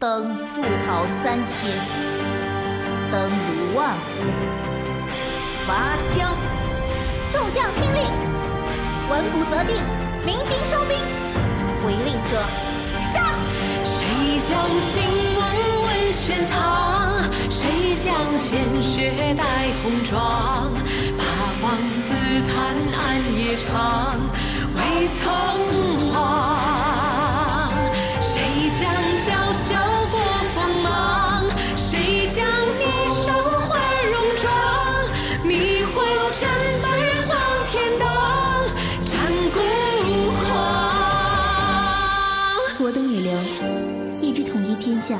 登富豪三千，登卢万户，伐枪。众将听令，闻鼓则进，鸣金收兵。违令者，杀！谁将兴亡问玄藏？谁将鲜血带红妆？八方四坛暗夜长，未曾一直统一天下，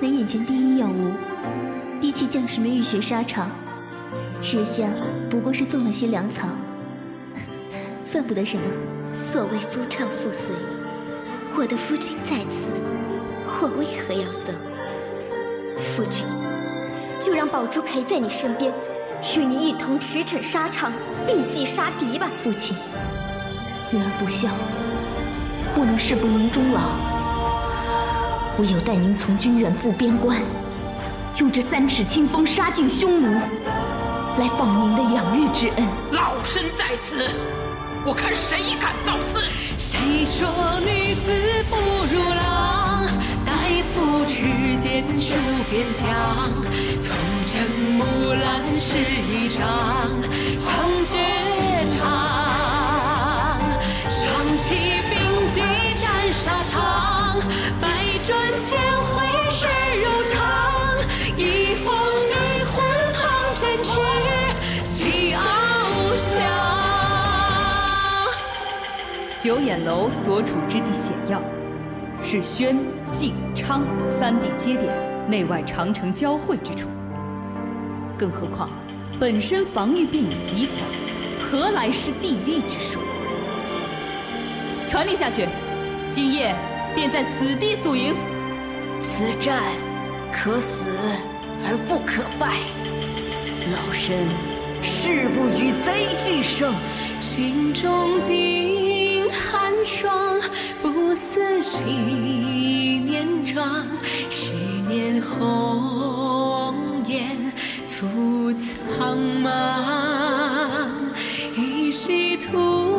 乃眼前第一要务。比起将士们浴血沙场，石相不过是送了些粮草，算不得什么。所谓夫唱妇随，我的夫君在此，我为何要走？夫君，就让宝珠陪在你身边，与你一同驰骋沙场，并济杀敌吧。父亲，女儿不孝，不能侍奉您终老，唯有带您从军远赴边关，用这三尺清风杀尽匈奴，来报您的养育之恩。老身在此，我看谁敢造次！谁说女子不如郎？待夫持剑戍边疆，ful 征木兰是一场长绝场。上骑兵骑战沙场，百转千回是柔肠。一封女魂同振翅，喜翱翔。九眼楼所处之地险要，是宣、晋、昌三地接点、内外长城交汇之处。更何况，本身防御便已极强，何来是地利之说？传令下去，今夜便在此地宿营。此战可死而不可败，老身誓不与贼俱生。心中冰寒霜，不似昔年壮。十年红颜付苍茫，一夕屠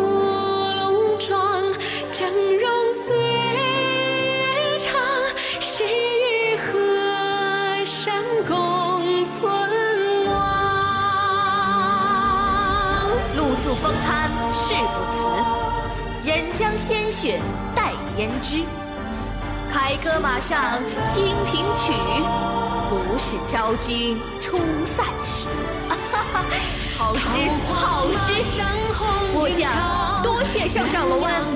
宿风餐誓不辞，沿江鲜血待胭脂。凯歌马上清平曲，不是昭君出塞时。好诗，好诗！末将多谢圣上隆恩。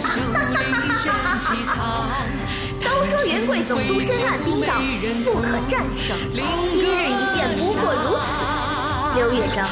都说云贵总督深谙兵道，不可战胜。今日一见，不过如此。刘乐章，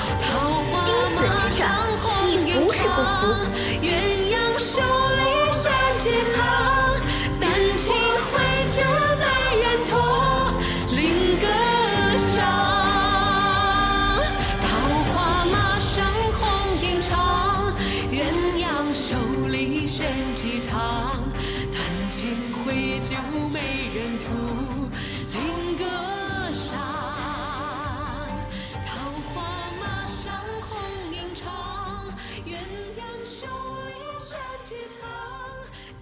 鸳鸯绣绿绣鸡藏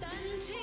丹青